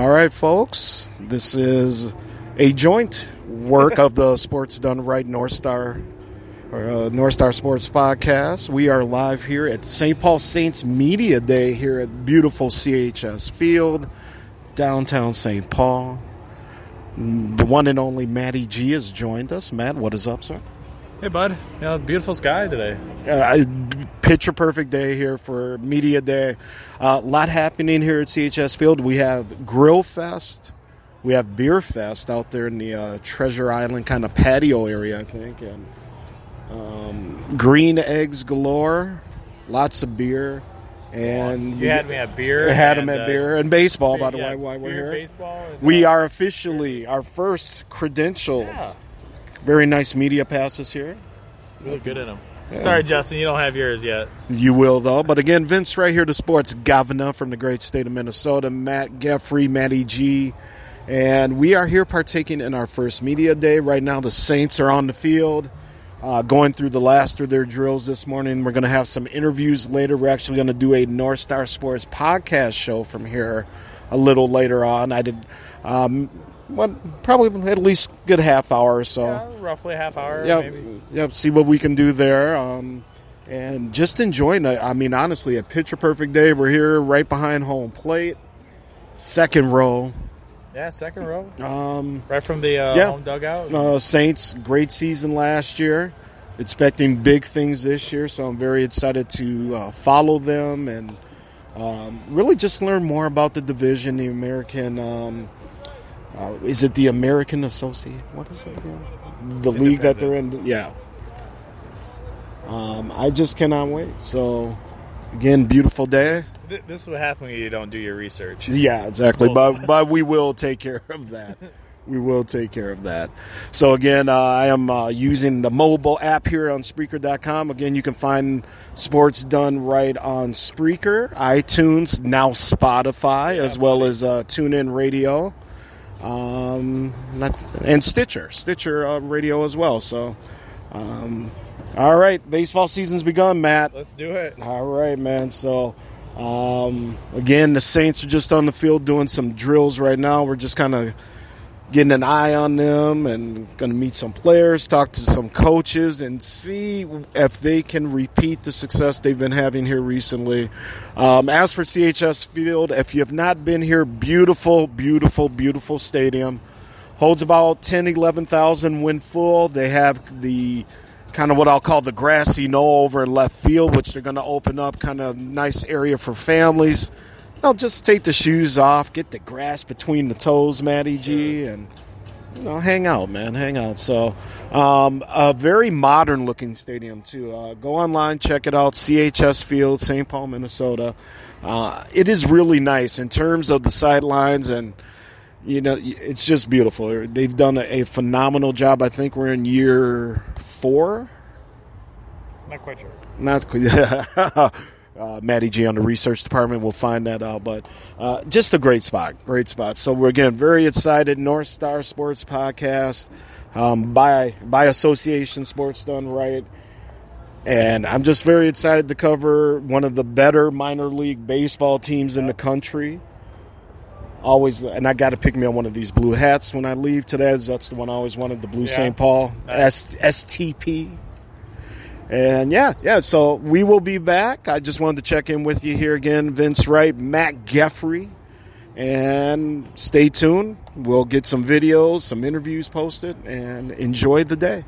All right, folks. This is a joint work of the Sports Done Right North Star or uh, North Star Sports Podcast. We are live here at St. Paul Saints Media Day here at beautiful CHS Field, downtown St. Paul. The one and only Matty G has joined us. Matt, what is up, sir? Hey, bud. Yeah, beautiful sky today. Uh, picture perfect day here for Media Day. A uh, lot happening here at CHS Field. We have Grill Fest. We have Beer Fest out there in the uh, Treasure Island kind of patio area, I think. And um, green eggs galore. Lots of beer. And you had me at beer. Had and, them at uh, beer and baseball, by the yeah, way, while we're here. Baseball We uh, are officially our first credentialed. Yeah. Very nice media passes here. really good in them. Sorry, Justin, you don't have yours yet. You will, though. But again, Vince right here, the sports governor from the great state of Minnesota, Matt Geffrey, Matty G. And we are here partaking in our first media day. Right now, the Saints are on the field, uh, going through the last of their drills this morning. We're going to have some interviews later. We're actually going to do a North Star Sports podcast show from here a little later on. I did, um, what, probably at least good half hour or so. Yeah, roughly a half hour, Yep, maybe. yep. See what we can do there, um, and just enjoying it. I mean, honestly, a picture perfect day. We're here right behind home plate, second row. Yeah, second row. Um, Right from the uh, Yeah. home dugout. uh, Saints, great season last year. Expecting big things this year, so I'm very excited to uh, follow them and um, really just learn more about the division, the American. Uh, is it the American Associate? What is it again? The league that they're in. Yeah. Um, I just cannot wait. So, again, beautiful day. Th- this is what happens when you don't do your research. Yeah, exactly. But but we will take care of that. We will take care of that. So again, uh, I am uh, using the mobile app here on Spreaker.com. Again, you can find Sports Done Right on Spreaker, iTunes, now Spotify, as well as uh, TuneIn Radio, um, and Stitcher, Stitcher uh, Radio as well. So, um, all right, baseball season's begun, Matt. Let's do it. All right, man. So, um, again, the Saints are just on the field doing some drills right now. We're just kind of getting an eye on them and going to meet some players, talk to some coaches, and see if they can repeat the success they've been having here recently. Um, as for CHS Field, if you have not been here, beautiful, beautiful, beautiful stadium. Holds about 10, 11,000 when full. They have the kind of what I'll call the grassy knoll over in left field, which they're going to open up, kind of nice area for families. No, just take the shoes off, get the grass between the toes, Matty G, and you know, hang out, man, hang out. So, um, a very modern looking stadium too. Uh, go online, check it out. CHS Field, St. Paul, Minnesota. Uh, it is really nice in terms of the sidelines and you know, it's just beautiful. They've done a, a phenomenal job. I think we're in year four. Not quite sure. Not qu- uh, Matty G on the research department will find that out, but uh, just a great spot, great spot. So we're again very excited. North Star Sports Podcast um, by by association, Sports Done Right, and I'm just very excited to cover one of the better minor league baseball teams in the country. Always, and I got to pick me on one of these blue hats when I leave today. That's the one I always wanted, the blue Yeah. St. Paul S- STP. And yeah, yeah. So we will be back. I just wanted to check in with you here again, Vince Wright, Matt Geffrey, and stay tuned. We'll get some videos, some interviews posted, and enjoy the day.